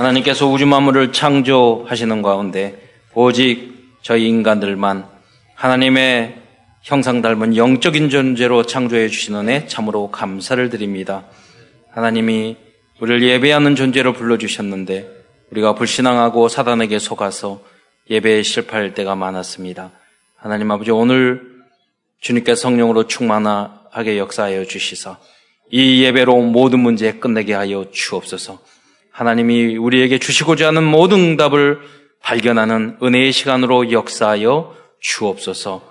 하나님께서 우주 만물을 창조하시는 가운데 오직 저희 인간들만 하나님의 형상 닮은 영적인 존재로 창조해 주시는 애 참으로 감사를 드립니다. 하나님이 우리를 예배하는 존재로 불러주셨는데 우리가 불신앙하고 사단에게 속아서 예배에 실패할 때가 많았습니다. 하나님 아버지 오늘 주님께 성령으로 충만하게 역사하여 주시사 이 예배로 모든 문제 끝내게 하여 주옵소서. 하나님이 우리에게 주시고자 하는 모든 응답을 발견하는 은혜의 시간으로 역사하여 주옵소서.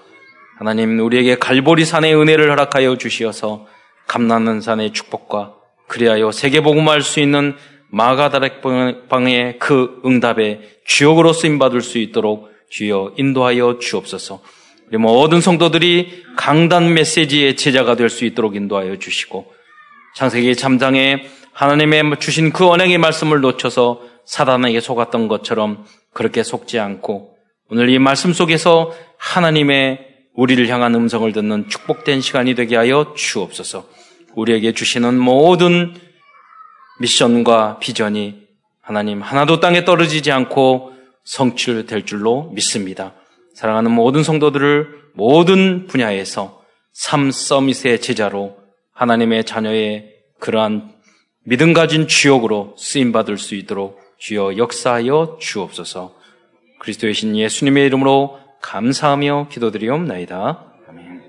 하나님 우리에게 갈보리 산의 은혜를 허락하여 주시어서 감나는 산의 축복과 그리하여 세계 복음할 수 있는 마가다락방의 그 응답에 주역으로 쓰임 받을 수 있도록 주여 인도하여 주옵소서. 우리 모든 성도들이 강단 메시지의 제자가 될 수 있도록 인도하여 주시고 창세기 참장에 하나님의 주신 그 언행의 말씀을 놓쳐서 사단에게 속았던 것처럼 그렇게 속지 않고 오늘 이 말씀 속에서 하나님의 우리를 향한 음성을 듣는 축복된 시간이 되게 하여 주옵소서. 우리에게 주시는 모든 미션과 비전이 하나님 하나도 땅에 떨어지지 않고 성취될 줄로 믿습니다. 사랑하는 모든 성도들을 모든 분야에서 삶 서밋의 제자로 하나님의 자녀의 그러한 믿음 가진 주역으로 쓰임 받을 수 있도록 주여 역사하여 주옵소서. 그리스도의 신 예수님의 이름으로 감사하며 기도드리옵나이다. 아멘.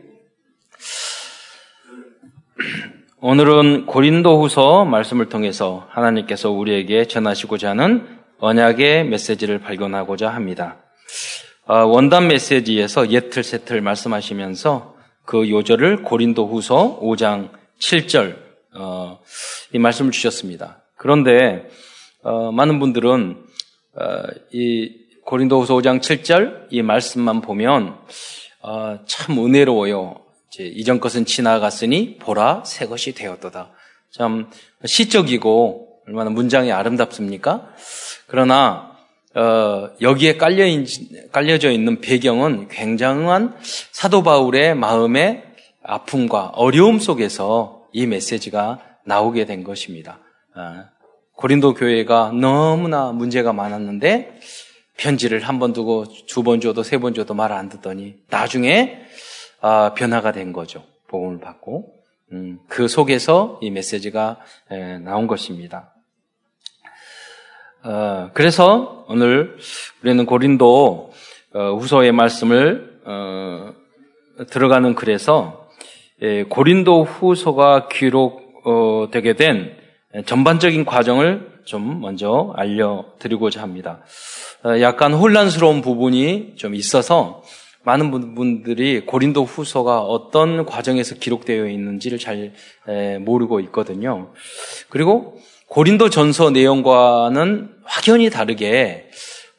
오늘은 고린도후서 말씀을 통해서 하나님께서 우리에게 전하시고자 하는 언약의 메시지를 발견하고자 합니다. 어, 원단 메시지에서 예틀 세틀 말씀하시면서 그 요절을 고린도후서 5장 7절 어, 이 말씀을 주셨습니다. 그런데 어, 많은 분들은 어, 이 고린도후서 5장 7절 이 말씀만 보면 어, 참 은혜로워요. 이전 것은 지나갔으니 보라 새 것이 되었도다. 참 시적이고 얼마나 문장이 아름답습니까? 그러나 어, 여기에 깔려 깔려져 있는 배경은 굉장한 사도 바울의 마음의 아픔과 어려움 속에서 이 메시지가 나오게 된 것입니다. 아, 고린도 교회가 너무나 문제가 많았는데 편지를 한 번 두고 두 번 줘도 세 번 줘도 말 안 듣더니 나중에 아, 변화가 된 거죠. 복음을 받고 음, 그 속에서 이 메시지가 나온 것입니다. 어, 그래서 오늘 우리는 고린도 어, 후서의 말씀을 어, 들어가는 글에서 예, 고린도 후서가 기록되게 된 전반적인 과정을 좀 먼저 알려드리고자 합니다. 어, 약간 혼란스러운 부분이 좀 있어서 많은 분들이 고린도 후서가 어떤 과정에서 기록되어 있는지를 잘 모르고 있거든요. 그리고 고린도 전서 내용과는 확연히 다르게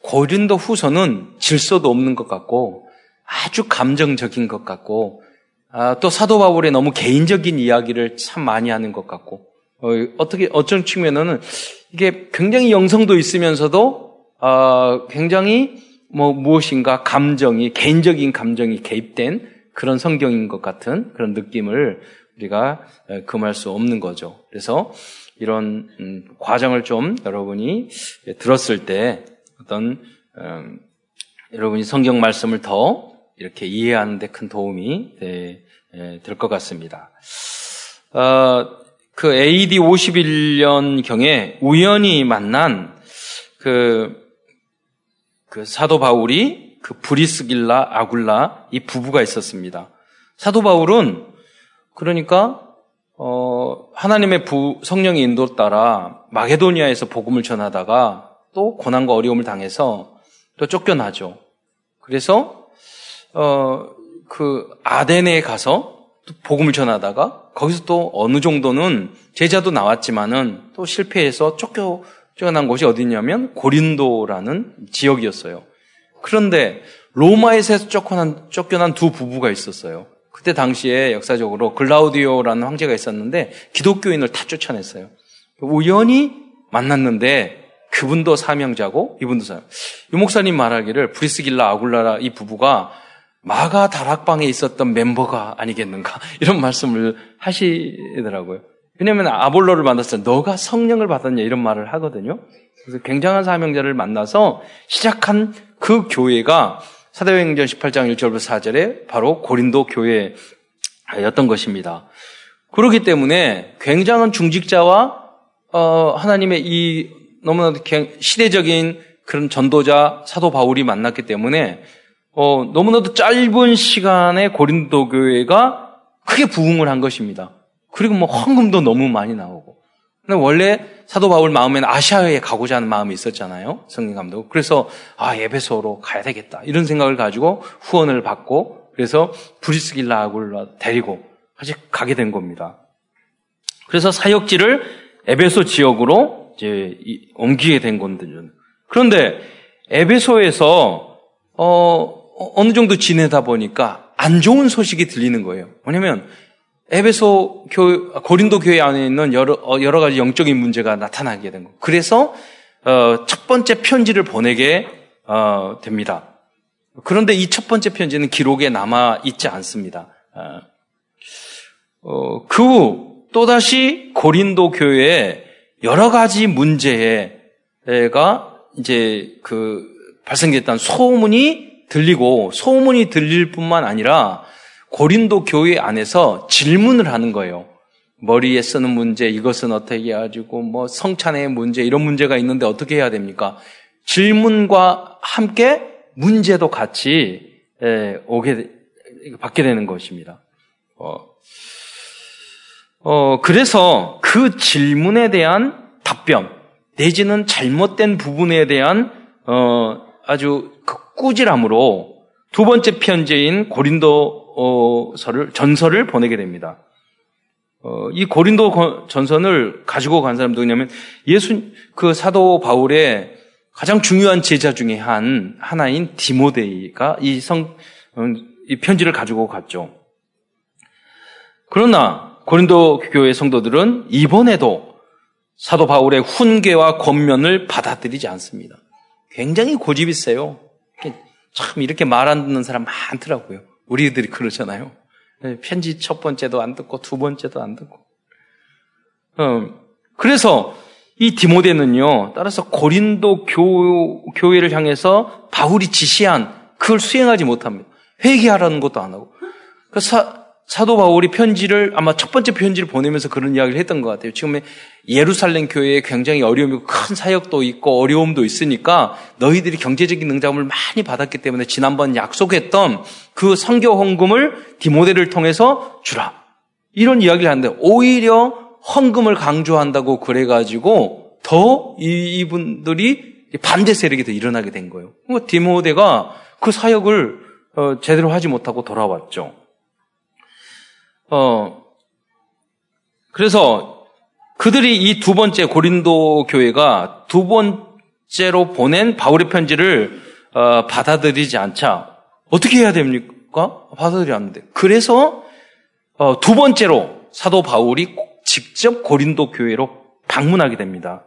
고린도 후서는 질서도 없는 것 같고 아주 감정적인 것 같고 아, 또 사도 바울의 너무 개인적인 이야기를 참 많이 하는 것 같고 어, 떻게 어떤 측면에는 이게 굉장히 영성도 있으면서도 어, 굉장히 뭐 무엇인가 감정이 개인적인 감정이 개입된 그런 성경인 것 같은 그런 느낌을 우리가 금할 수 없는 거죠. 그래서 이런 음, 과정을 좀 여러분이 들었을 때 어떤 음, 여러분이 성경 말씀을 더 이렇게 이해하는 데 큰 도움이 될 것 같습니다. 어, 그 AD 51년 경에 우연히 만난 그, 그 사도 바울이 그 브리스길라 아굴라 이 부부가 있었습니다. 사도 바울은 그러니까 어, 하나님의 부, 성령의 인도 따라 마게도니아에서 복음을 전하다가 또 고난과 어려움을 당해서 또 쫓겨나죠. 그래서 어, 그 아덴에 가서 복음을 전하다가 거기서 또 어느 정도는 제자도 나왔지만은 또 실패해서 쫓겨 쫓겨난 곳이 어디냐면 고린도라는 지역이었어요. 그런데 로마에서 쫓겨난, 쫓겨난 두 부부가 있었어요. 그때 당시에 역사적으로 글라우디오라는 황제가 있었는데 기독교인을 다 쫓아냈어요. 우연히 만났는데 그분도 사명자고 이분도 사명. 유 목사님 말하기를 브리스길라 아굴라라 이 부부가 마가 다락방에 있었던 멤버가 아니겠는가 이런 말씀을 하시더라고요. 왜냐하면 아볼로를 만났을 때 너가 성령을 받았냐 이런 말을 하거든요. 그래서 굉장한 사명자를 만나서 시작한 그 교회가 사도행전 18장 1절부터 4절에 바로 고린도 교회였던 것입니다. 그렇기 때문에 굉장한 중직자와 어, 하나님의 이 너무나도 시대적인 그런 전도자 사도 바울이 만났기 때문에 어, 너무나도 짧은 시간에 고린도 교회가 크게 부흥을 한 것입니다. 그리고 뭐 헌금도 너무 많이 나오고. 근데 원래 사도 바울 마음에는 아시아에 가고자 하는 마음이 있었잖아요. 성경 감독. 그래서 아 에베소로 가야 되겠다 이런 생각을 가지고 후원을 받고 그래서 브리스길라를 데리고 같이 가게 된 겁니다. 그래서 사역지를 에베소 지역으로 이제 옮기게 된 건데 그런데 에베소에서 어 어느 정도 지내다 보니까 안 좋은 소식이 들리는 거예요. 뭐냐면 에베소 교 고린도 교회 안에 있는 여러 어, 여러 가지 영적인 문제가 나타나게 된 거. 그래서 어, 첫 번째 편지를 보내게 어, 됩니다. 그런데 이 첫 번째 편지는 기록에 남아 있지 않습니다. 어, 어그후 또다시 고린도 교회에 여러 가지 문제가 이제 그 발생됐다는 소문이 들리고 소문이 들릴 뿐만 아니라 고린도 교회 안에서 질문을 하는 거예요. 머리에 쓰는 문제, 이것은 어떻게 해가지고, 뭐, 성찬의 문제, 이런 문제가 있는데 어떻게 해야 됩니까? 질문과 함께 문제도 같이, 예, 오게, 받게 되는 것입니다. 어, 어, 그래서 그 질문에 대한 답변, 내지는 잘못된 부분에 대한, 어, 아주 그 꾸질함으로 두 번째 편지인 고린도 서를 전설을 보내게 됩니다. 어, 이 고린도 전선을 가지고 간 사람도 누냐면 예수 그 사도 바울의 가장 중요한 제자 중에 한 하나인 디모데이가 이 성이 어, 편지를 가지고 갔죠. 그러나 고린도 교회 성도들은 이번에도 사도 바울의 훈계와 권면을 받아들이지 않습니다. 굉장히 고집이 세요. 참 이렇게 말 안 듣는 사람 많더라고요. 우리들이 그러잖아요. 네, 편지 첫 번째도 안 듣고 두 번째도 안 듣고. 어, 그래서 이 디모데는요, 따라서 고린도 교, 교회를 향해서 바울이 지시한 그걸 수행하지 못합니다. 회개하라는 것도 안 하고. 그 사, 사도 바울이 편지를 아마 첫 번째 편지를 보내면서 그런 이야기를 했던 것 같아요. 지금 예루살렘 교회에 굉장히 어려움이 큰 사역도 있고 어려움도 있으니까 너희들이 경제적인 능장을 많이 받았기 때문에 지난번 약속했던 그 성교 헌금을 디모데를 통해서 주라. 이런 이야기를 하는데 오히려 헌금을 강조한다고 그래가지고 더 이분들이 반대 세력이 더 일어나게 된 거예요. 디모데가 그 사역을 어, 제대로 하지 못하고 돌아왔죠. 어, 그래서 그들이 이 두 번째 고린도 교회가 두 번째로 보낸 바울의 편지를 어, 받아들이지 않자 어떻게 해야 됩니까? 받아들이 않는데. 그래서 어, 두 번째로 사도 바울이 직접 고린도 교회로 방문하게 됩니다.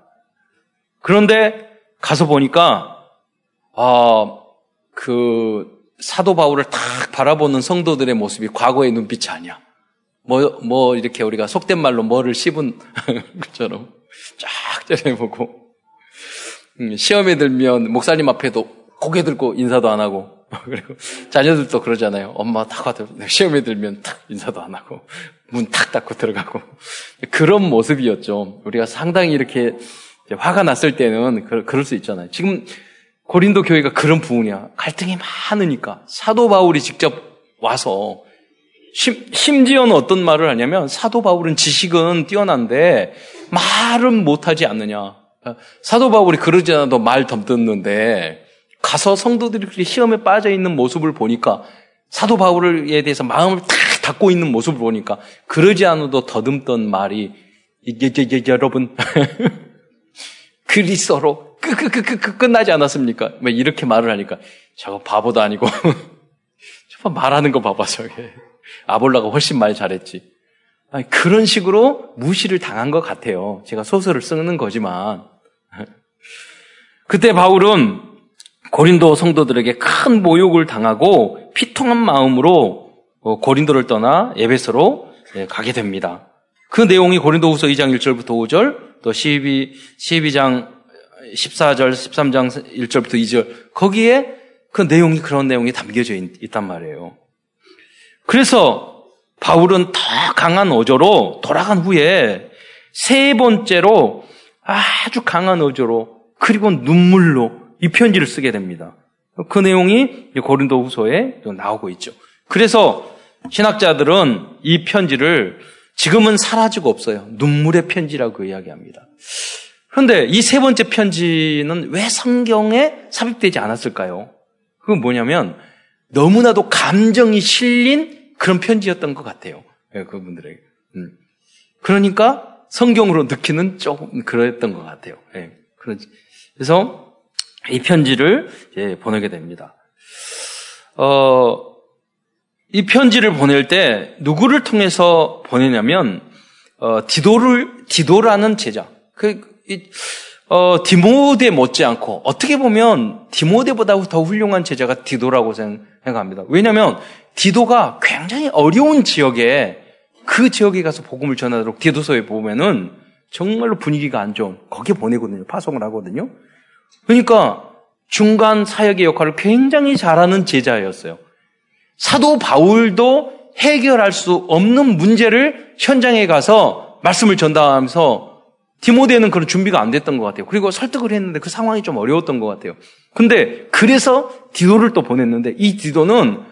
그런데 가서 보니까 아, 그 사도 바울을 탁 바라보는 성도들의 모습이 과거의 눈빛이 아니야. 뭐, 뭐, 이렇게 우리가 속된 말로 뭐를 씹은 것처럼 쫙 째려보고, 음, 시험에 들면 목사님 앞에도 고개 들고 인사도 안 하고, 그리고 자녀들도 그러잖아요. 엄마 탁 와도 시험에 들면 탁 인사도 안 하고, 문 탁 닫고 들어가고. 그런 모습이었죠. 우리가 상당히 이렇게 화가 났을 때는 그럴 수 있잖아요. 지금 고린도 교회가 그런 부분이야. 갈등이 많으니까. 사도 바울이 직접 와서 심, 지어는 어떤 말을 하냐면 사도 바울은 지식은 뛰어난데 말은 못하지 않느냐. 사도 바울이 그러지 않아도 말 덤듣는데 가서 성도들이 시험에 빠져 있는 모습을 보니까 사도 바울에 대해서 마음을 탁 닫고 있는 모습을 보니까 그러지 않아도 더듬던 말이 이게, 이게, 여러분 끄끄끄끄 끝나지 않았습니까? 뭐 이렇게 말을 하니까 저거 바보도 아니고 저거 말하는 거 봐봐 저게 아볼라가 훨씬 말 잘했지. 아니, 그런 식으로 무시를 당한 것 같아요. 제가 소설을 쓰는 거지만. 그때 바울은 고린도 성도들에게 큰 모욕을 당하고 피통한 마음으로 어, 고린도를 떠나 에베소로 예, 가게 됩니다. 그 내용이 고린도후서 2장 1절부터 5절, 또 12, 12장 14절, 13장 1절부터 2절, 거기에 그 내용이 그런 내용이 담겨져 있, 단 말이에요. 그래서 바울은 더 강한 어조로 돌아간 후에 세 번째로 아주 강한 어조로 그리고 눈물로 이 편지를 쓰게 됩니다. 그 내용이 고린도 후서에 나오고 있죠. 그래서 신학자들은 이 편지를 지금은 사라지고 없어요. 눈물의 편지라고 이야기합니다. 그런데 이 세 번째 편지는 왜 성경에 삽입되지 않았을까요? 그건 뭐냐면 너무나도 감정이 실린 그런 편지였던 것 같아요. 네, 그분들에게. 음. 그러니까 성경으로 넣기는 조금 그랬던 것 같아요. 네, 그래서 이 편지를 보내게 됩니다. 어, 이 편지를 보낼 때 누구를 통해서 보내냐면 어, 디도를 디도라는 제자. 그 이, 어, 디모데 못지않고 어떻게 보면 디모데보다 더 훌륭한 제자가 디도라고 생각합니다. 왜냐하면 디도가 굉장히 어려운 지역에 그 지역에 가서 복음을 전하도록 디도서에 보면은 정말로 분위기가 안 좋은 거기에 보내거든요. 파송을 하거든요. 그러니까 중간 사역의 역할을 굉장히 잘하는 제자였어요. 사도 바울도 해결할 수 없는 문제를 현장에 가서 말씀을 전달하면서 디모데는 그런 준비가 안 됐던 것 같아요. 그리고 설득을 했는데 그 상황이 좀 어려웠던 것 같아요. 근데 그래서 디도를 또 보냈는데 이 디도는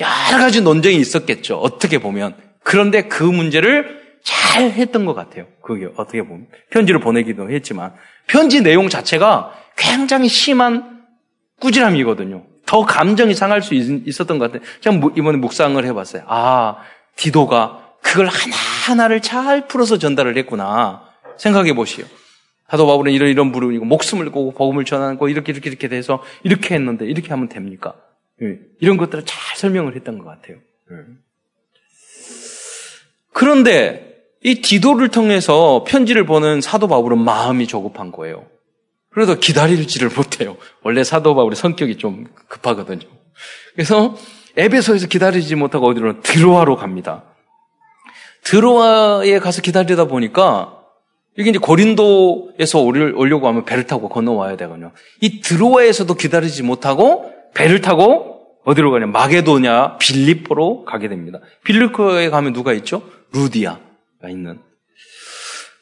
여러 가지 논쟁이 있었겠죠. 어떻게 보면. 그런데 그 문제를 잘 했던 것 같아요. 그게 어떻게 보면. 편지를 보내기도 했지만. 편지 내용 자체가 굉장히 심한 꾸지람이거든요. 더 감정이 상할 수 있, 었던 것 같아요. 제가 이번에 묵상을 해봤어요. 아, 디도가 그걸 하나하나를 잘 풀어서 전달을 했구나. 생각해 보시오. 사도 바울은 이런 이런 부르고 목숨을 걸고 복음을 전하고 이렇게 이렇게 이렇게 돼서 이렇게 했는데 이렇게 하면 됩니까? 예. 이런 것들을 잘 설명을 했던 것 같아요. 예. 그런데 이 디도를 통해서 편지를 보는 사도 바울은 마음이 조급한 거예요. 그래도 기다릴지를 못해요. 원래 사도 바울의 성격이 좀 급하거든요. 그래서 에베소에서 기다리지 못하고 어디로 드로아로 갑니다. 드로아에 가서 기다리다 보니까 이게 이제 고린도에서 오려고 하면 배를 타고 건너와야 되거든요. 이 드로아에서도 기다리지 못하고 배를 타고 어디로 가냐? 마게도냐, 빌리포로 가게 됩니다. 빌리포에 가면 누가 있죠? 루디아가 있는.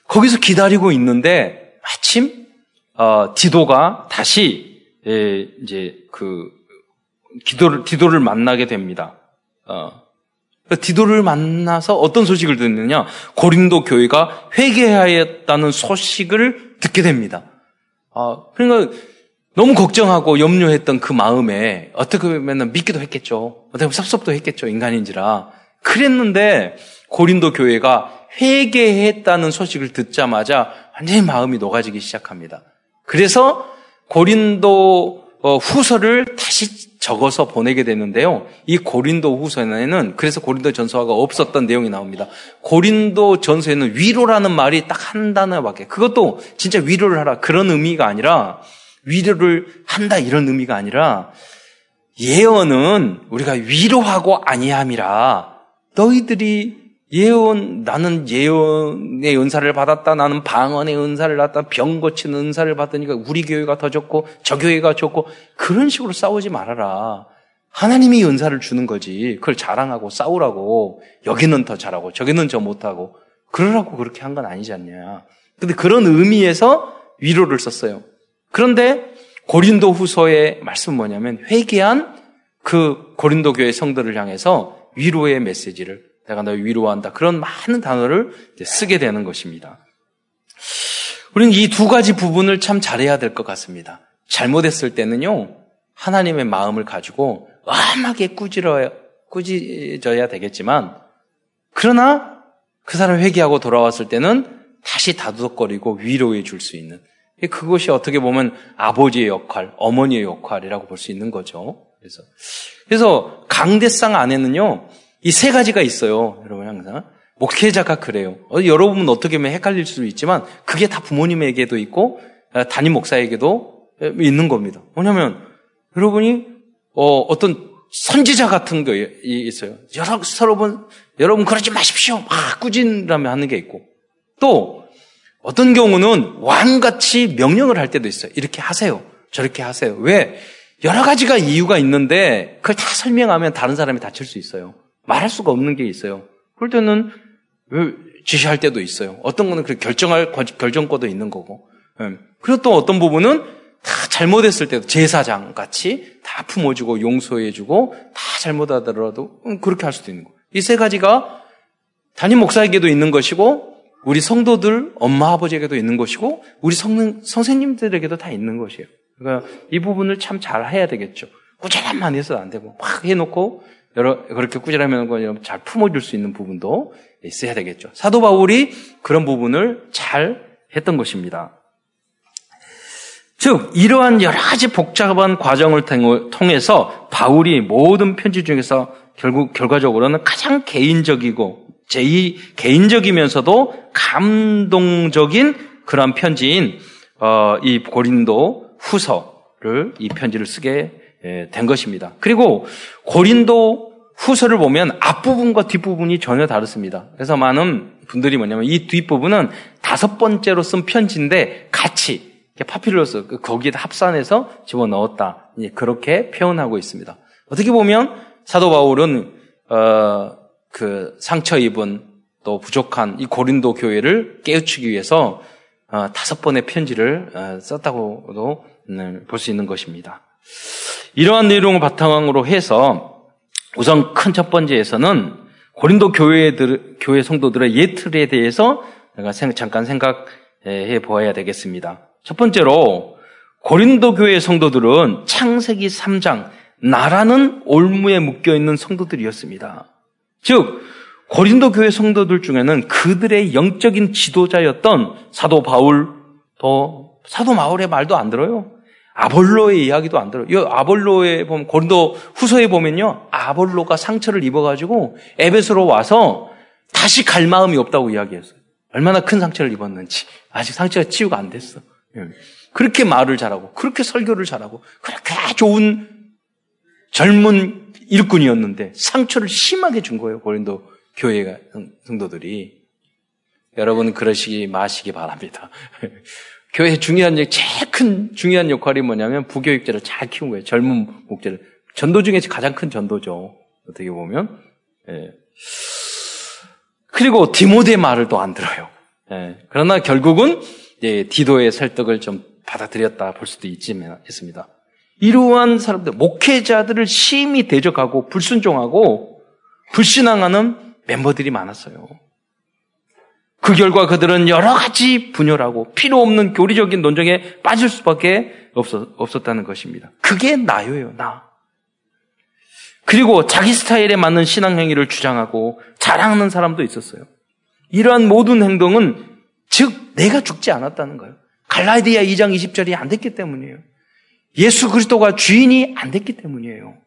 거기서 기다리고 있는데 마침 어, 디도가 다시 예, 이제 그 기도를 디도를 만나게 됩니다. 어, 디도를 만나서 어떤 소식을 듣느냐? 고린도 교회가 회개하였다는 소식을 듣게 됩니다. 아, 그러니까 너무 걱정하고 염려했던 그 마음에 어떻게 보면 믿기도 했겠죠. 어떻게 보면 섭섭도 했겠죠. 인간인지라. 그랬는데 고린도 교회가 회개했다는 소식을 듣자마자 완전히 마음이 녹아지기 시작합니다. 그래서 고린도 어, 후서를 다시 적어서 보내게 되는데요. 이 고린도 후서에는 그래서 고린도 전서가 없었던 내용이 나옵니다. 고린도 전서에는 위로라는 말이 딱 한 단어밖에. 그것도 진짜 위로를 하라 그런 의미가 아니라 위로를 한다 이런 의미가 아니라 예언은 우리가 위로하고 아니함이라 너희들이 예언, 나는 예언의 은사를 받았다. 나는 방언의 은사를 받았다. 병 고치는 은사를 받으니까 우리 교회가 더 좋고 저 교회가 좋고 그런 식으로 싸우지 말아라. 하나님이 은사를 주는 거지. 그걸 자랑하고 싸우라고. 여기는 더 잘하고 저기는 저 못하고 그러라고 그렇게 한 건 아니지 않냐. 근데 그런 의미에서 위로를 썼어요. 그런데 고린도 후서의 말씀은 뭐냐면 회개한 그 고린도 교회 성도를 향해서 위로의 메시지를 내가 너를 위로한다. 그런 많은 단어를 쓰게 되는 것입니다. 우리는 이 두 가지 부분을 참 잘해야 될 것 같습니다. 잘못했을 때는요, 하나님의 마음을 가지고 엄하게 꾸지러야, 꾸짖어야 되겠지만, 그러나 그 사람 회개하고 돌아왔을 때는 다시 다독거리고 위로해 줄 수 있는, 그것이 어떻게 보면 아버지의 역할, 어머니의 역할이라고 볼 수 있는 거죠. 그래서, 그래서 강대상 안에는요, 이 세 가지가 있어요. 여러분 항상. 목회자가 그래요. 어, 여러분은 어떻게 보면 헷갈릴 수도 있지만 그게 다 부모님에게도 있고 어, 담임 목사에게도 있는 겁니다. 뭐냐면 여러분이 어, 떤 선지자 같은 게 있어요. 여러, 여러분, 여러분 그러지 마십시오. 막 꾸진라며 하는 게 있고. 또, 어떤 경우는 왕같이 명령을 할 때도 있어요. 이렇게 하세요. 저렇게 하세요. 왜? 여러 가지가 이유가 있는데, 그걸 다 설명하면 다른 사람이 다칠 수 있어요. 말할 수가 없는 게 있어요. 그럴 때는, 지시할 때도 있어요. 어떤 거는 그 결정할 결정권도 있는 거고. 예. 그리고 또 어떤 부분은 다 잘못했을 때도 제사장 같이 다 품어주고 용서해주고 다 잘못하더라도 음, 그렇게 할 수도 있는 거. 이세 가지가 담임 목사에게도 있는 것이고 우리 성도들 엄마 아버지에게도 있는 것이고 우리 성, 선생님들에게도 다 있는 것이에요. 그러니까 이 부분을 참 잘 해야 되겠죠. 꾸준함만 해서는 안 되고 막 해놓고 여러 그렇게 꾸준하면 잘 품어줄 수 있는 부분도 있어야 되겠죠. 사도 바울이 그런 부분을 잘 했던 것입니다. 즉, 이러한 여러 가지 복잡한 과정을 통해서 바울이 모든 편지 중에서 결국 결과적으로는 가장 개인적이고 제2 개인적이면서도 감동적인 그러한 편지인 어, 이 고린도 후서를 이 편지를 쓰게 예, 된 것입니다. 그리고 고린도 후서를 보면 앞부분과 뒷부분이 전혀 다릅니다. 그래서 많은 분들이 뭐냐면 이 뒷부분은 다섯 번째로 쓴 편지인데 같이 파피루스 그 거기에 합산해서 집어 넣었다. 그렇게 표현하고 있습니다. 어떻게 보면 사도 바울은 어, 그 상처 입은 또 부족한 이 고린도 교회를 깨우치기 위해서 어, 다섯 번의 편지를 어, 썼다고도 음, 볼수 있는 것입니다. 이러한 내용을 바탕으로 해서 우선 큰 첫 번째에서는 고린도 교회들, 교회 성도들의 예틀에 대해서 내가 잠깐 생각해 보아야 되겠습니다. 첫 번째로 고린도 교회 성도들은 창세기 3장 나라는 올무에 묶여 있는 성도들이었습니다. 즉 고린도 교회 성도들 중에는 그들의 영적인 지도자였던 사도 바울 또 사도 바울의 말도 안 들어요. 아볼로의 이야기도 안 들어요. 이 아볼로에 보면 고린도 후서에 보면요. 아볼로가 상처를 입어 가지고 에베소로 와서 다시 갈 마음이 없다고 이야기했어요. 얼마나 큰 상처를 입었는지 아직 상처가 치유가 안 됐어. 예. 그렇게 말을 잘하고, 그렇게 설교를 잘하고, 그렇게 좋은 젊은 일꾼이었는데 상처를 심하게 준 거예요. 고린도 교회 성도들이. 여러분 그러시기 마시기 바랍니다. 교회의 중요한 제일 큰 중요한 역할이 뭐냐면 부교육자를 잘 키운 거예요. 젊은 목자를 전도 중에 가장 큰 전도죠. 어떻게 보면. 예. 그리고 디모데 말을 또 안 들어요. 예. 그러나 결국은 예, 디도의 설득을 좀 받아들였다 볼 수도 있지만 있습니다. 이러한 사람들, 목회자들을 심히 대적하고 불순종하고 불신앙하는 멤버들이 많았어요. 그 결과 그들은 여러 가지 분열하고 필요 없는 교리적인 논쟁에 빠질 수밖에 없었, 없었다는 것입니다. 그게 나요예요, 나. 그리고 자기 스타일에 맞는 신앙 행위를 주장하고 자랑하는 사람도 있었어요. 이러한 모든 행동은 즉 내가 죽지 않았다는 거예요. 갈라디아 2장 20절이 안 됐기 때문이에요. 예수 그리스도가 주인이 안 됐기 때문이에요.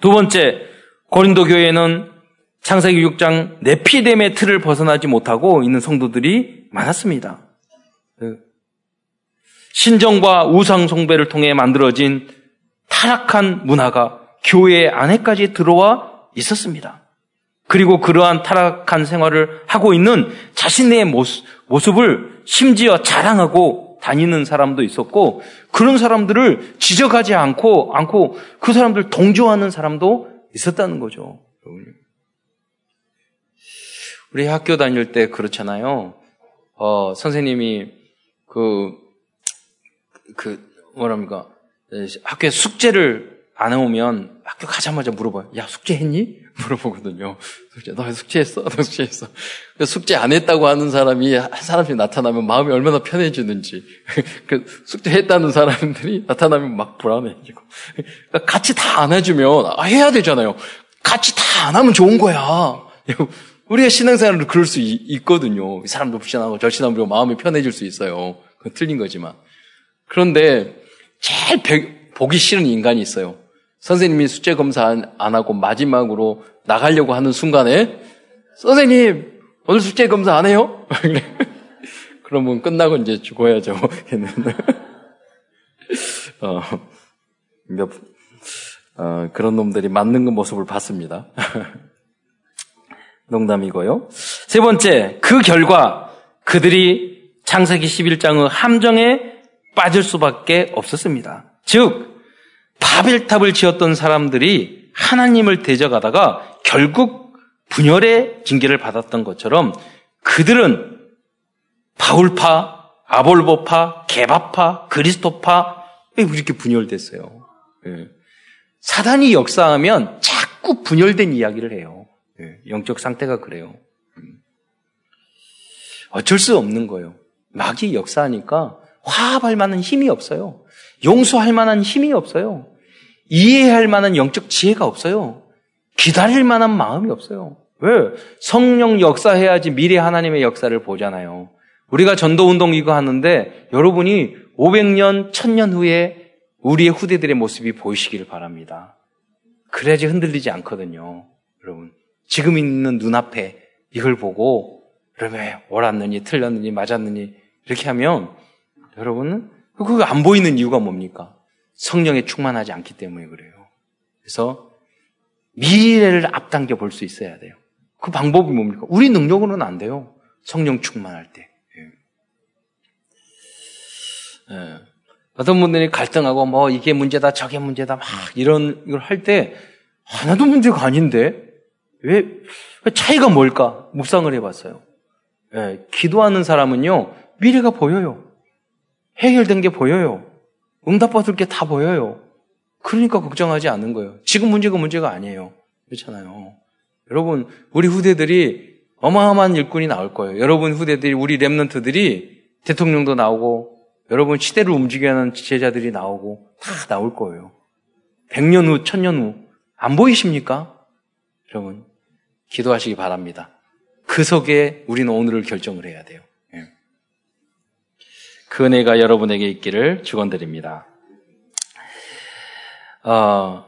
두 번째, 고린도 교회는 창세기 6장 네피뎀의 틀을 벗어나지 못하고 있는 성도들이 많았습니다. 그 신정과 우상 숭배를 통해 만들어진 타락한 문화가 교회 안에까지 들어와 있었습니다. 그리고 그러한 타락한 생활을 하고 있는 자신의 모습, 모습을 심지어 자랑하고 다니는 사람도 있었고 그런 사람들을 지적하지 않고 않고 그 사람들 동조하는 사람도 있었다는 거죠. 우리 학교 다닐 때 그렇잖아요. 어, 선생님이 그, 그, 뭐랍니까. 학교에 숙제를 안 해오면 학교 가자마자 물어봐요. 야, 숙제 했니? 물어보거든요. 숙제, 너 숙제했어? 너 숙제했어? 숙제 안 했다고 하는 사람이 한 사람씩 나타나면 마음이 얼마나 편해지는지. 그 숙제했다는 사람들이 나타나면 막 불안해지고. 그러니까 같이 다 안 해주면 아, 해야 되잖아요. 같이 다 안 하면 좋은 거야. 우리가 신앙생활을 그럴 수 있, 거든요 사람도 불신하고 저 신앙으로 마음이 편해질 수 있어요. 그건 틀린 거지만. 그런데 제일 보기 싫은 인간이 있어요. 선생님이 숙제 검사 안 하고 마지막으로 나가려고 하는 순간에 선생님 오늘 숙제 검사 안 해요? 그러면 끝나고 이제 죽어야죠. 어, 몇, 어, 그런 놈들이 맞는 그 모습을 봤습니다. 농담이고요. 세 번째, 그 결과 그들이 창세기 11장의 함정에 빠질 수밖에 없었습니다. 즉, 바벨탑을 지었던 사람들이 하나님을 대적하다가 결국 분열의 징계를 받았던 것처럼 그들은 바울파, 아볼보파, 개바파, 그리스도파 왜 이렇게 분열됐어요? 예. 사단이 역사하면 자꾸 분열된 이야기를 해요. 예. 영적 상태가 그래요. 음. 어쩔 수 없는 거예요. 마귀 역사하니까 화합할 만한 힘이 없어요. 용서할 만한 힘이 없어요. 이해할 만한 영적 지혜가 없어요. 기다릴 만한 마음이 없어요. 왜? 성령 역사해야지 미래 하나님의 역사를 보잖아요. 우리가 전도운동 이거 하는데 여러분이 500년, 1000년 후에 우리의 후대들의 모습이 보이시기를 바랍니다. 그래야지 흔들리지 않거든요. 여러분. 지금 있는 눈앞에 이걸 보고 여러분 옳았느니 틀렸느니 맞았느니 이렇게 하면 여러분은 그거 안 보이는 이유가 뭡니까? 성령에 충만하지 않기 때문에 그래요. 그래서 미래를 앞당겨 볼 수 있어야 돼요. 그 방법이 뭡니까? 우리 능력으로는 안 돼요. 성령 충만할 때. 예. 예. 어떤 분들이 갈등하고 뭐 이게 문제다 저게 문제다 막 이런 걸 할 때 하나도 문제가 아닌데 왜 차이가 뭘까 묵상을 해봤어요. 예. 기도하는 사람은요 미래가 보여요. 해결된 게 보여요. 응답받을 게 다 보여요. 그러니까 걱정하지 않는 거예요. 지금 문제가 문제가 아니에요. 그렇잖아요. 여러분, 우리 후대들이 어마어마한 일꾼이 나올 거예요. 여러분 후대들이, 우리 랩런트들이 대통령도 나오고, 여러분 시대를 움직여 하는 제자들이 나오고, 다 나올 거예요. 100년 후, 1000년 후, 안 보이십니까? 여러분, 기도하시기 바랍니다. 그 속에 우리는 오늘을 결정을 해야 돼요. 그 은혜가 여러분에게 있기를 축원드립니다. 어,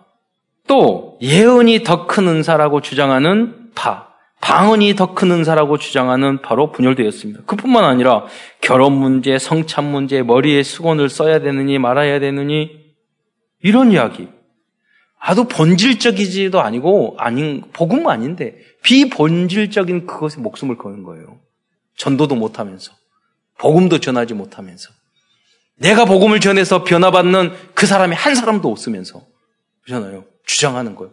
또 예언이 더 큰 은사라고 주장하는 파, 방언이 더 큰 은사라고 주장하는 바로 분열되었습니다. 그뿐만 아니라 결혼 문제, 성찬 문제, 머리에 수건을 써야 되느니 말아야 되느니 이런 이야기. 아주 본질적이지도 아니고 아닌 복음 아닌데 비본질적인 그것에 목숨을 거는 거예요. 전도도 못하면서. 복음도 전하지 못하면서 내가 복음을 전해서 변화받는 그 사람이 한 사람도 없으면서 그렇잖아요. 주장하는 거예요.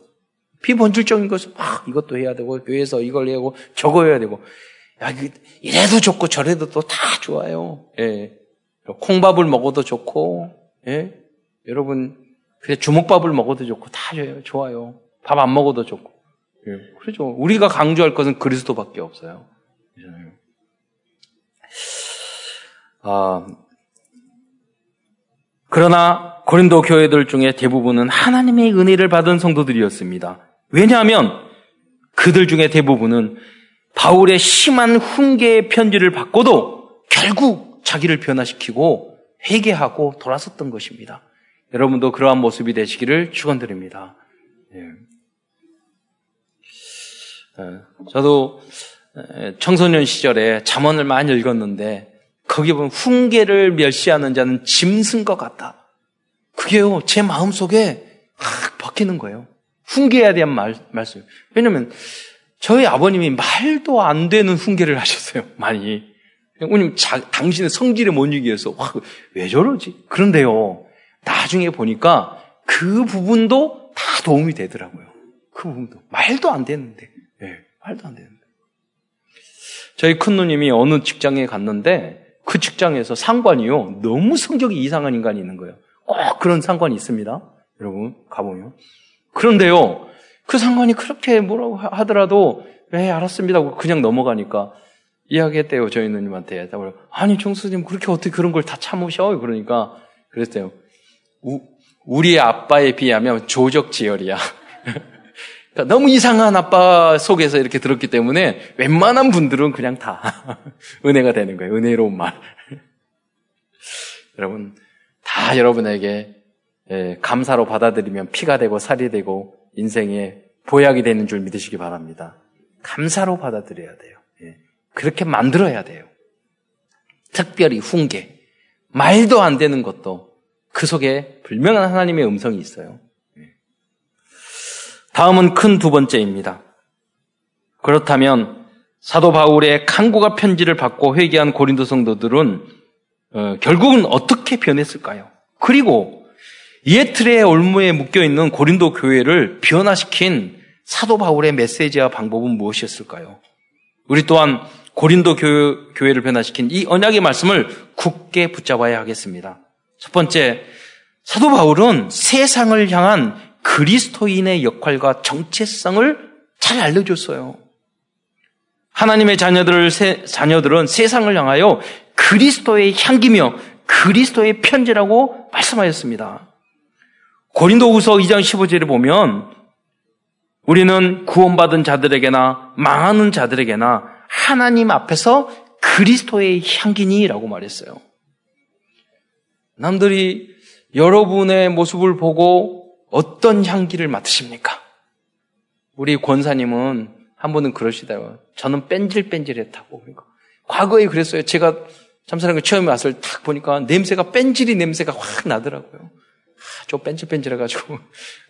비본질적인 것을 막 이것도 해야 되고 교회에서 이걸 해야 되고 저거 해야 되고 야 이래도 좋고 저래도 또 다 좋아요. 예. 콩밥을 먹어도 좋고 예. 여러분 그래 주먹밥을 먹어도 좋고 다 좋아요. 밥 안 먹어도 좋고 예. 그렇죠. 우리가 강조할 것은 그리스도밖에 없어요. 그렇잖아요. 어, 그러나 고린도 교회들 중에 대부분은 하나님의 은혜를 받은 성도들이었습니다. 왜냐하면 그들 중에 대부분은 바울의 심한 훈계의 편지를 받고도 결국 자기를 변화시키고 회개하고 돌아섰던 것입니다. 여러분도 그러한 모습이 되시기를 축원드립니다. 예. 예. 저도 청소년 시절에 잠언을 많이 읽었는데 거기 보면 훈계를 멸시하는 자는 짐승 것 같다. 그게요, 제 마음 속에 확 박히는 거예요. 훈계에 대한 말, 말씀. 왜냐면, 저희 아버님이 말도 안 되는 훈계를 하셨어요. 많이. 왜냐면, 자, 당신의 성질에 못 이기 위해서, 와, 왜 저러지? 그런데요, 나중에 보니까 그 부분도 다 도움이 되더라고요. 그 부분도. 말도 안 되는데. 예, 네, 말도 안 되는데. 저희 큰 누님이 어느 직장에 갔는데, 그 직장에서 상관이요. 너무 성격이 이상한 인간이 있는 거예요. 꼭 그런 상관이 있습니다. 여러분, 가보면. 그런데요, 그 상관이 그렇게 뭐라고 하더라도, 네, 알았습니다. 하고 그냥 넘어가니까, 이야기했대요, 저희 누님한테. 아니, 정수님, 그렇게 어떻게 그런 걸 다 참으셔? 그러니까, 그랬대요. 우, 우리 아빠에 비하면 조적지열이야. 그러니까 너무 이상한 아빠 속에서 이렇게 들었기 때문에 웬만한 분들은 그냥 다 은혜가 되는 거예요. 은혜로운 말. 여러분, 다 여러분에게 예, 감사로 받아들이면 피가 되고 살이 되고 인생에 보약이 되는 줄 믿으시기 바랍니다. 감사로 받아들여야 돼요. 예, 그렇게 만들어야 돼요. 특별히 훈계. 말도 안 되는 것도 그 속에 분명한 하나님의 음성이 있어요. 다음은 큰 두 번째입니다. 그렇다면 사도 바울의 간구가 편지를 받고 회개한 고린도 성도들은 어, 결국은 어떻게 변했을까요? 그리고 이에틀의 올무에 묶여 있는 고린도 교회를 변화시킨 사도 바울의 메시지와 방법은 무엇이었을까요? 우리 또한 고린도 교회, 를 변화시킨 이 언약의 말씀을 굳게 붙잡아야 하겠습니다. 첫 번째, 사도 바울은 세상을 향한 그리스도인의 역할과 정체성을 잘 알려줬어요. 하나님의 자녀들, 자녀들은 세상을 향하여 그리스도의 향기며 그리스도의 편지라고 말씀하였습니다. 고린도 후서 2장 15절에 보면 우리는 구원받은 자들에게나 망하는 자들에게나 하나님 앞에서 그리스도의 향기니라고 말했어요. 남들이 여러분의 모습을 보고 어떤 향기를 맡으십니까? 우리 권사님은 한 번은 그러시다요. 저는 뺀질뺀질했다고. 그러니까 과거에 그랬어요. 제가 참사랑교 처음에 왔을 딱 보니까 냄새가 뺀질이 냄새가 확 나더라고요. 아, 좀 뺀질뺀질해가지고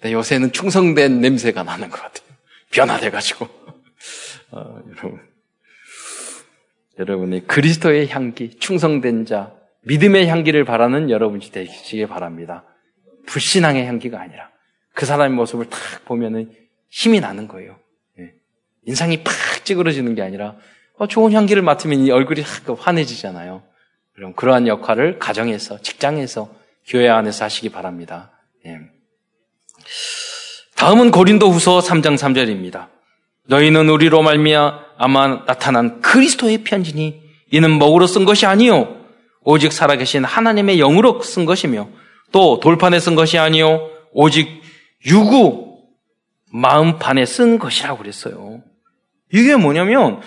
요새는 충성된 냄새가 나는 것 같아요. 변화돼가지고 어, 여러분 여러분이 그리스도의 향기, 충성된 자, 믿음의 향기를 바라는 여러분이 되시길 바랍니다. 불신앙의 향기가 아니라 그 사람의 모습을 딱 보면은 힘이 나는 거예요. 예. 인상이 팍 찌그러지는 게 아니라 어, 좋은 향기를 맡으면 이 얼굴이 환해지잖아요. 그럼 그러한 역할을 가정에서, 직장에서, 교회 안에서 하시기 바랍니다. 예. 다음은 고린도 후서 3장 3절입니다. 너희는 우리로 말미암아 나타난 그리스도의 편지니 이는 먹으로 쓴 것이 아니요 오직 살아계신 하나님의 영으로 쓴 것이며 또 돌판에 쓴 것이 아니요 오직 유구 마음판에 쓴 것이라고 그랬어요. 이게 뭐냐면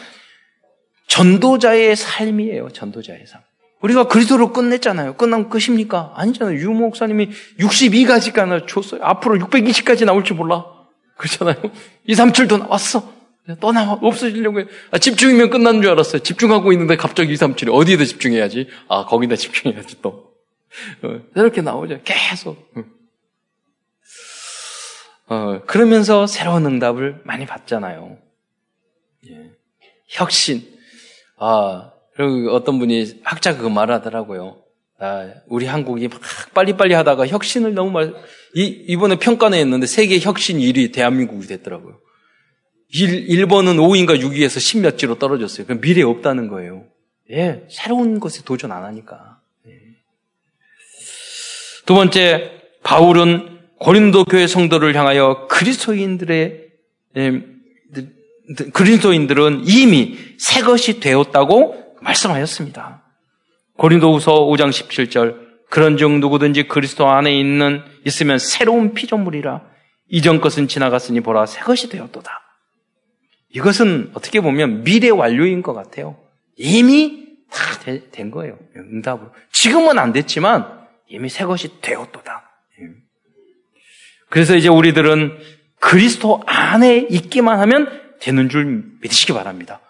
전도자의 삶이에요. 전도자의 삶. 우리가 그리스도로 끝냈잖아요. 끝나면 끝입니까? 아니잖아요. 유 목사님이 62가지가 줬어요. 앞으로 620까지 나올지 몰라. 그렇잖아요. 2, 3, 7도 나왔어. 또 나와. 없어지려고 해. 아, 집중이면 끝나는 줄 알았어요. 집중하고 있는데 갑자기 2, 3, 7이 어디에다 집중해야지? 아, 거기다 집중해야지 또. 어, 이렇게 나오죠. 계속. 어, 그러면서 새로운 응답을 많이 받잖아요. 예. 혁신. 아, 그리고 어떤 분이 학자가 그 말을 하더라고요. 아, 우리 한국이 막 빨리빨리 하다가 혁신을 너무 말, 이, 이번에 평가는 했는데 세계 혁신 1위 대한민국이 됐더라고요. 일, 일본은 5위인가 6위에서 10몇지로 떨어졌어요. 그 미래 없다는 거예요. 예, 새로운 것에 도전 안 하니까. 예. 두 번째, 바울은 고린도 교회 성도를 향하여 그리스도인들의 예, 그리스도인들은 이미 새 것이 되었다고 말씀하였습니다. 고린도후서 5장 17절 그런즉 누구든지 그리스도 안에 있는 있으면 새로운 피조물이라 이전 것은 지나갔으니 보라 새 것이 되었도다. 이것은 어떻게 보면 미래 완료인 것 같아요. 이미 다 된 거예요. 응답으로. 지금은 안 됐지만 이미 새 것이 되었도다. 예. 그래서 이제 우리들은 그리스도 안에 있기만 하면 되는 줄 믿으시기 바랍니다.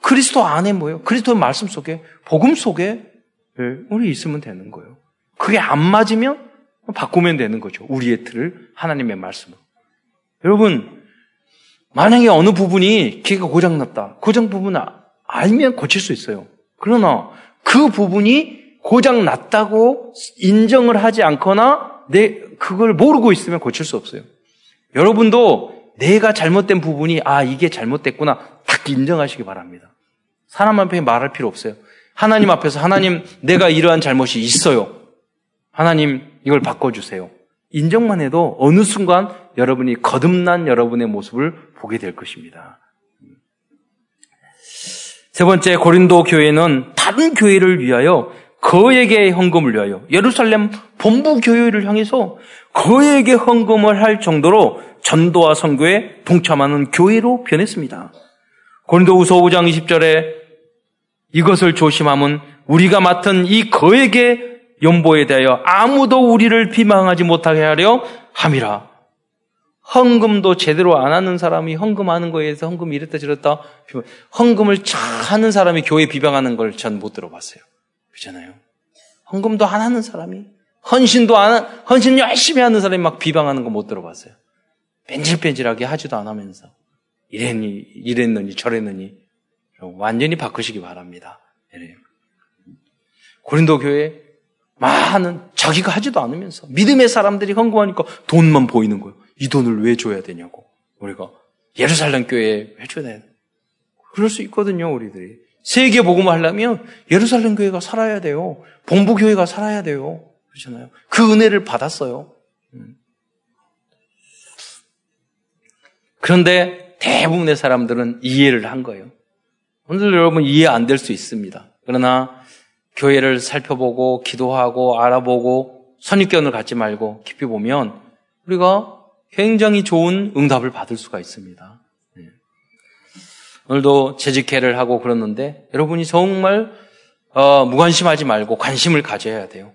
그리스도 안에 뭐예요? 그리스도의 말씀 속에, 복음 속에 예, 우리 있으면 되는 거예요. 그게 안 맞으면 바꾸면 되는 거죠. 우리의 틀을 하나님의 말씀으로. 여러분, 만약에 어느 부분이 기가 고장났다. 고장 부분 알면 고칠 수 있어요. 그러나 그 부분이 고장났다고 인정을 하지 않거나 내 그걸 모르고 있으면 고칠 수 없어요. 여러분도 내가 잘못된 부분이 아 이게 잘못됐구나 딱 인정하시기 바랍니다. 사람 앞에 말할 필요 없어요. 하나님 앞에서 하나님 내가 이러한 잘못이 있어요. 하나님 이걸 바꿔주세요. 인정만 해도 어느 순간 여러분이 거듭난 여러분의 모습을 보게 될 것입니다. 세 번째 고린도 교회는 다른 교회를 위하여 거에게 헌금을 위하여 예루살렘 본부 교회를 향해서 거에게 헌금을 할 정도로 전도와 선교에 동참하는 교회로 변했습니다. 고린도후서 5장 20절에 이것을 조심함은 우리가 맡은 이 거액의 연보에 대하여 아무도 우리를 비방하지 못하게 하려 함이라. 헌금도 제대로 안 하는 사람이 헌금하는 거에 대해서 헌금 이랬다 저랬다 헌금을 잘 하는 사람이 교회 비방하는 걸 전 못 들어봤어요. 그렇잖아요. 헌금도 안 하는 사람이 헌신도 안 헌신 열심히 하는 사람이 막 비방하는 거 못 들어봤어요. 뺀질뺀질하게 하지도 않으면서 이랬니, 이랬느니, 저랬느니 완전히 바꾸시기 바랍니다. 고린도 교회 많은 자기가 하지도 않으면서 믿음의 사람들이 헌금하니까 돈만 보이는 거예요. 이 돈을 왜 줘야 되냐고. 우리가 예루살렘 교회에 왜 줘야 되냐. 그럴 수 있거든요, 우리들이. 세계 복음을 하려면 예루살렘 교회가 살아야 돼요. 본부 교회가 살아야 돼요. 그렇잖아요. 그 은혜를 받았어요. 음. 그런데 대부분의 사람들은 이해를 한 거예요. 오늘 여러분 이해 안 될 수 있습니다. 그러나 교회를 살펴보고 기도하고 알아보고 선입견을 갖지 말고 깊이 보면 우리가 굉장히 좋은 응답을 받을 수가 있습니다. 네. 오늘도 재직회를 하고 그러는데 여러분이 정말 어, 무관심하지 말고 관심을 가져야 돼요.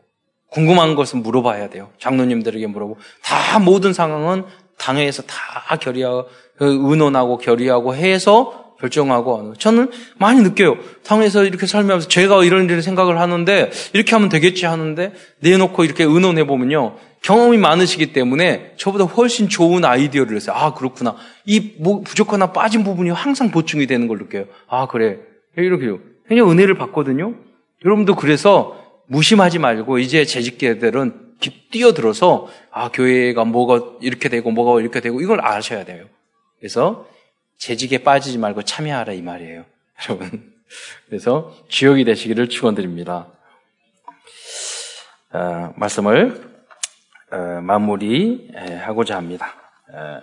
궁금한 것은 물어봐야 돼요. 장로님들에게 물어보고 다 모든 상황은 당회에서 다 결의하고 그 의논하고 결의하고 해서 결정하고 저는 많이 느껴요. 당에서 이렇게 살면서 제가 이런 일을 생각을 하는데 이렇게 하면 되겠지 하는데 내놓고 이렇게 의논해 보면요. 경험이 많으시기 때문에 저보다 훨씬 좋은 아이디어를 했어요. 아, 그렇구나. 이 뭐 부족하나 빠진 부분이 항상 보충이 되는 걸 느껴요. 아, 그래. 이렇게요. 그냥 은혜를 받거든요. 여러분도 그래서 무심하지 말고 이제 재직계들은 뛰어들어서 아, 교회가 뭐가 이렇게 되고 뭐가 이렇게 되고 이걸 아셔야 돼요. 그래서 재직에 빠지지 말고 참여하라 이 말이에요. 여러분. 그래서 주역이 되시기를 축원드립니다. 어, 말씀을 어, 마무리하고자 합니다. 어,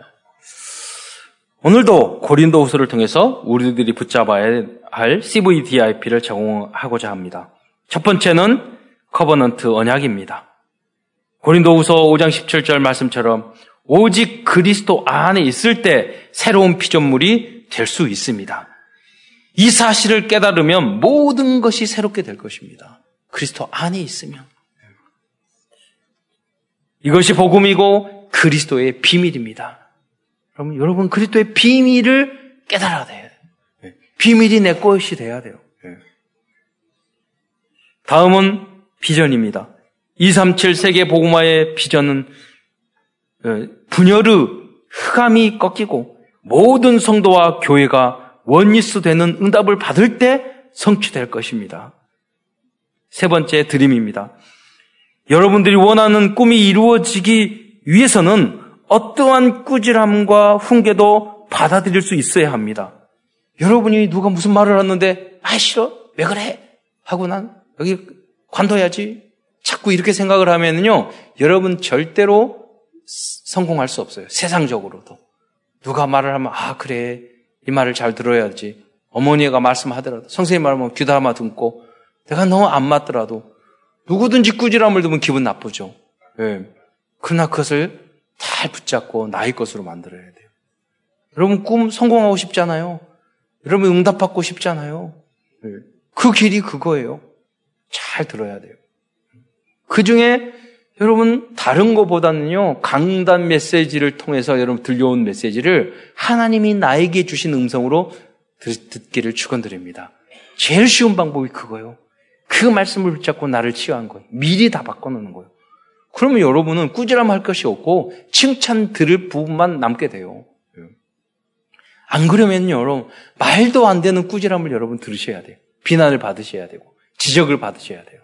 오늘도 고린도후서를 통해서 우리들이 붙잡아야 할 CVDIP를 제공하고자 합니다. 첫 번째는 covenant 언약입니다. 고린도후서 5장 17절 말씀처럼 오직 그리스도 안에 있을 때 새로운 피조물이 될 수 있습니다. 이 사실을 깨달으면 모든 것이 새롭게 될 것입니다. 그리스도 안에 있으면. 이것이 복음이고 그리스도의 비밀입니다. 그러면 여러분 그리스도의 비밀을 깨달아야 돼요. 비밀이 내 것이 돼야 돼요. 다음은 비전입니다. 237 세계 복음화의 비전은 어, 분열의 흑암이 꺾이고 모든 성도와 교회가 원리스 되는 응답을 받을 때 성취될 것입니다. 세 번째 드림입니다. 여러분들이 원하는 꿈이 이루어지기 위해서는 어떠한 꾸지람과 훈계도 받아들일 수 있어야 합니다. 여러분이 누가 무슨 말을 하는데 아 싫어 왜 그래 하고 난 여기 관둬야지 자꾸 이렇게 생각을 하면요 여러분 절대로 성공할 수 없어요. 세상적으로도. 누가 말을 하면, 아, 그래. 이 말을 잘 들어야지. 어머니가 말씀하더라도, 선생님 말하면 귀담아 듣고, 내가 너무 안 맞더라도, 누구든지 꾸지람을 두면 기분 나쁘죠. 예. 그러나 그것을 잘 붙잡고 나의 것으로 만들어야 돼요. 여러분 꿈 성공하고 싶잖아요. 여러분 응답받고 싶잖아요. 예. 그 길이 그거예요. 잘 들어야 돼요. 그 중에 여러분, 다른 것보다는요, 강단 메시지를 통해서 여러분 들려온 메시지를 하나님이 나에게 주신 음성으로 듣기를 축원드립니다. 제일 쉬운 방법이 그거예요. 그 말씀을 붙잡고 나를 치유한 거예요. 미리 다 바꿔놓는 거예요. 그러면 여러분은 꾸지람 할 것이 없고 칭찬 들을 부분만 남게 돼요. 안 그러면요, 여러분, 말도 안 되는 꾸지람을 여러분 들으셔야 돼요. 비난을 받으셔야 되고, 지적을 받으셔야 돼요.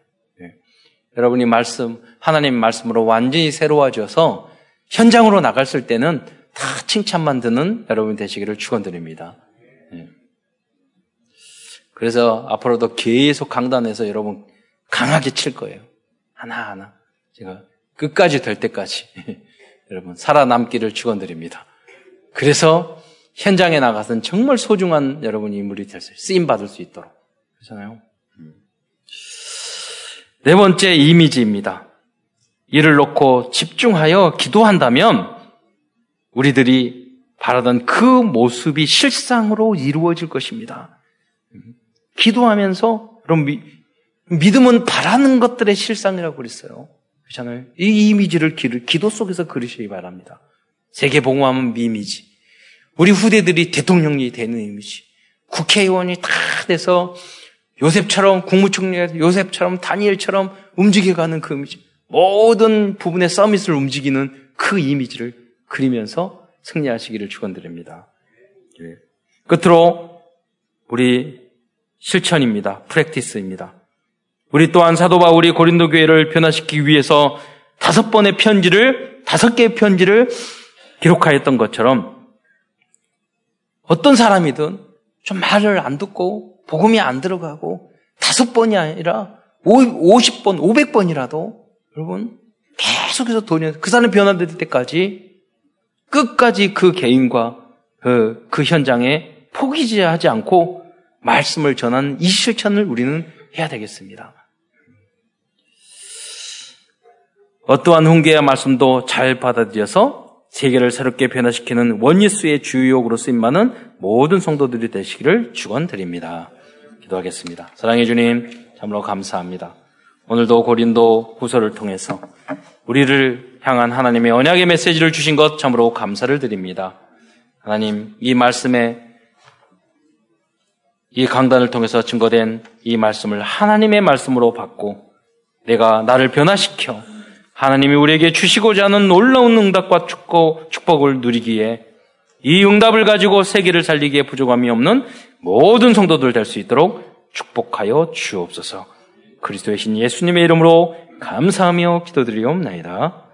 여러분이 말씀, 하나님 말씀으로 완전히 새로워져서 현장으로 나갔을 때는 다 칭찬만 듣는 여러분 되시기를 축원드립니다. 예. 그래서 앞으로도 계속 강단에서 여러분 강하게 칠 거예요. 하나하나. 제가 끝까지 될 때까지 여러분 살아남기를 축원드립니다. 그래서 현장에 나가서는 정말 소중한 여러분 인물이 될 수, 쓰임 받을 수 있도록. 그렇잖아요. 네 번째 이미지입니다. 이를 놓고 집중하여 기도한다면 우리들이 바라던 그 모습이 실상으로 이루어질 것입니다. 기도하면서 그럼 미, 믿음은 바라는 것들의 실상이라고 그랬어요. 그렇잖아요. 이 이미지를 기도 속에서 그리시기 바랍니다. 세계 봉화하면 이미지. 우리 후대들이 대통령이 되는 이미지. 국회의원이 다 돼서 요셉처럼 국무총리가 요셉처럼 다니엘처럼 움직여가는 그 이미지. 모든 부분의 서밋을 움직이는 그 이미지를 그리면서 승리하시기를 축원드립니다. 예. 끝으로 우리 실천입니다. 프랙티스입니다. 우리 또한 사도 바울이 고린도 교회를 변화시키기 위해서 다섯 번의 편지를 다섯 개의 편지를 기록하였던 것처럼 어떤 사람이든 좀 말을 안 듣고 복음이 안 들어가고 다섯 번이 아니라 50번, 500번이라도 여러분 계속해서 돈이 그 사람이 변화될 때까지 끝까지 그 개인과 그, 그 현장에 포기지 하지 않고 말씀을 전하는 이 실천을 우리는 해야 되겠습니다. 어떠한 훈계의 말씀도 잘 받아들여서 세계를 새롭게 변화시키는 원예수의 주요역으로 쓰임많은 모든 성도들이 되시기를 축원드립니다. 기도하겠습니다. 사랑해 주님, 참으로 감사합니다. 오늘도 고린도 후서를 통해서 우리를 향한 하나님의 언약의 메시지를 주신 것 참으로 감사를 드립니다. 하나님, 이 말씀에 이 강단을 통해서 증거된 이 말씀을 하나님의 말씀으로 받고 내가 나를 변화시켜 하나님이 우리에게 주시고자 하는 놀라운 응답과 축복, 축복을 누리기에 이 응답을 가지고 세계를 살리기에 부족함이 없는 모든 성도들 될 수 있도록 축복하여 주옵소서. 그리스도의 신 예수님의 이름으로 감사하며 기도드리옵나이다.